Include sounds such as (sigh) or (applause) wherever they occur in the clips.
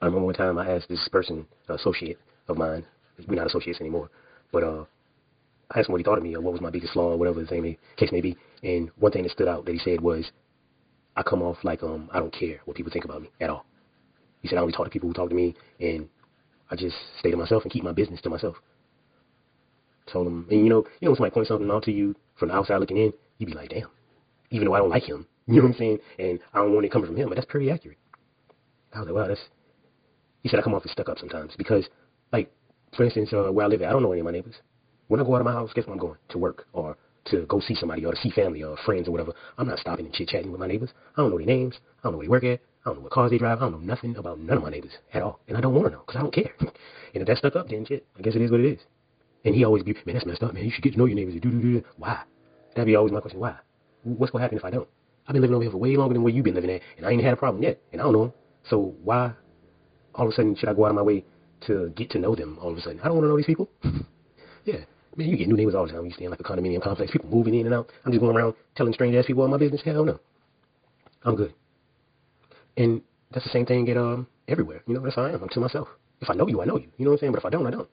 I remember one time I asked this person, an associate of mine, we're not associates anymore, but uh, I asked him what he thought of me or what was my biggest flaw or whatever the same case may be. And one thing that stood out that he said was, I come off like um I don't care what people think about me at all. He said I only talk to people who talk to me, and I just stay to myself and keep my business to myself. Told him, and you know, you know, when somebody points something out to you from the outside looking in, you'd be like, damn. Even though I don't like him, (laughs) you know what I'm saying, and I don't want it coming from him, but that's pretty accurate. I was like, wow, that's. He said I come off as stuck up sometimes because, like, for instance, uh, where I live at, I don't know any of my neighbors. When I go out of my house, guess where I'm going? To work or to go see somebody or to see family or friends or whatever. I'm not stopping and chit chatting with my neighbors. I don't know their names. I don't know where they work at. I don't know what cars they drive. I don't know nothing about none of my neighbors at all, and I don't want to know because I don't care. (laughs) and if that's stuck up, then shit, I guess it is what it is. And he always be, man, that's messed up, man. You should get to know your neighbors. Do do do. Why? That'd be always my question. Why? What's gonna happen if I don't? I've been living over here for way longer than where you've been living at, and I ain't had a problem yet, and I don't know them. So why, all of a sudden, should I go out of my way to get to know them? All of a sudden, I don't want to know these people. (laughs) yeah, man, you get new neighbors all the time. You stay in like a condominium complex, people moving in and out. I'm just going around telling strange ass people all my business. Hell no, I'm good. And that's the same thing at um everywhere. You know, that's how I am. I'm to myself. If I know you, I know you. You know what I'm saying? But if I don't, I don't.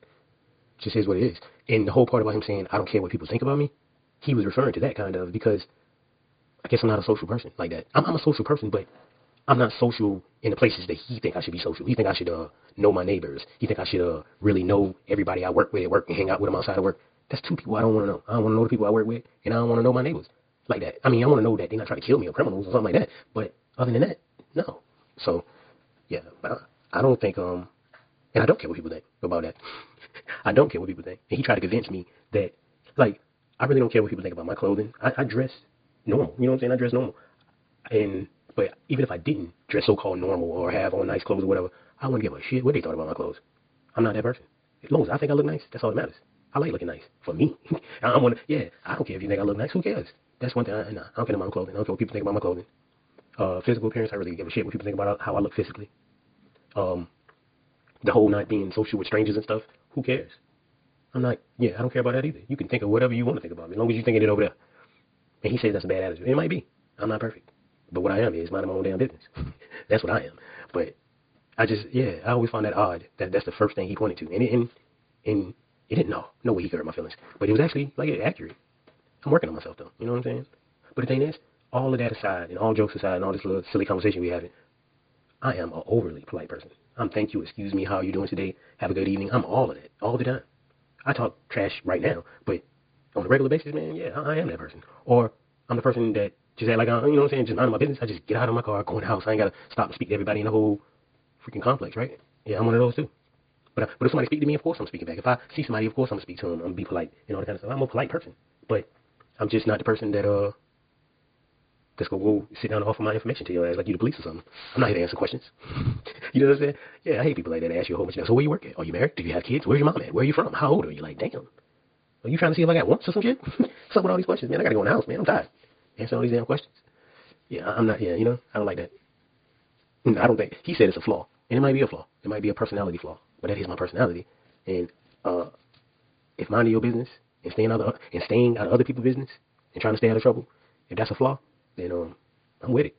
It just is what it is. And the whole part about him saying I don't care what people think about me, he was referring to that kind of because I guess I'm not a social person like that. I'm, I'm a social person, but I'm not social in the places that he think I should be social. He think I should uh, know my neighbors. He think I should uh, really know everybody I work with at work and hang out with them outside of work. That's two people I don't want to know. I don't want to know the people I work with, and I don't want to know my neighbors like that. I mean, I want to know that they're not trying to kill me or criminals or something like that. But other than that, no. So, yeah, but I, I don't think um, and I don't care what people think about that. (laughs) I don't care what people think. And he tried to convince me that, like, I really don't care what people think about my clothing. I, I dress normal. You know what I'm saying? I dress normal. And but even if I didn't dress so-called normal or have on nice clothes or whatever, I wouldn't give a shit what they thought about my clothes. I'm not that person. As long as I think I look nice, that's all that matters. I like looking nice for me. (laughs) I'm gonna, yeah, I don't care if you think I look nice. Who cares? That's one thing. I, nah, I don't care about my clothing. I don't care what people think about my clothing. Uh, physical appearance, I really give a shit what people think about how I look physically. Um, the whole not being social with strangers and stuff. Who cares? I'm not. Yeah, I don't care about that either. You can think of whatever you want to think about me, as long as you're thinking it over there. And he says that's a bad attitude. It might be. I'm not perfect. But what I am is minding my own damn business. (laughs) that's what I am. But I just, yeah, I always find that odd. That that's the first thing he pointed to, and it, and and it didn't know, no way he could hurt my feelings. But it was actually like accurate. I'm working on myself though. You know what I'm saying? But the thing is, all of that aside, and all jokes aside, and all this little silly conversation we having, I am an overly polite person. I'm thank you, excuse me, how are you doing today? Have a good evening. I'm all of that, all the time. I talk trash right now, but on a regular basis, man, yeah, I, I am that person. Or I'm the person that just act like I, you know what I'm saying, just mind my business. I just get out of my car, go in the house. I ain't gotta stop and speak to everybody in the whole freaking complex, right? Yeah, I'm one of those too. But uh, but if somebody speak to me, of course I'm speaking back. If I see somebody, of course I'm gonna speak to them. I'm be polite and all that kind of stuff. I'm a polite person, but I'm just not the person that uh that's gonna go sit down and offer my information to your ass like you the police or something. I'm not here to answer questions. (laughs) you know what I'm saying? Yeah, I hate people like that. They ask you a whole bunch of stuff. So where you work at? Are you married? Do you have kids? Where's your mom at? Where are you from? How old are you? Like, damn. Are you trying to see if I got wants or some shit? (laughs) What's up with all these questions, man? I gotta go in the house, man. I'm tired. Answering all these damn questions. Yeah, I'm not. Yeah, you know, I don't like that. I don't think he said it's a flaw, and it might be a flaw. It might be a personality flaw, but that is my personality. And uh, if minding your business and staying out of and staying out of other people's business and trying to stay out of trouble, if that's a flaw, then um, I'm with it.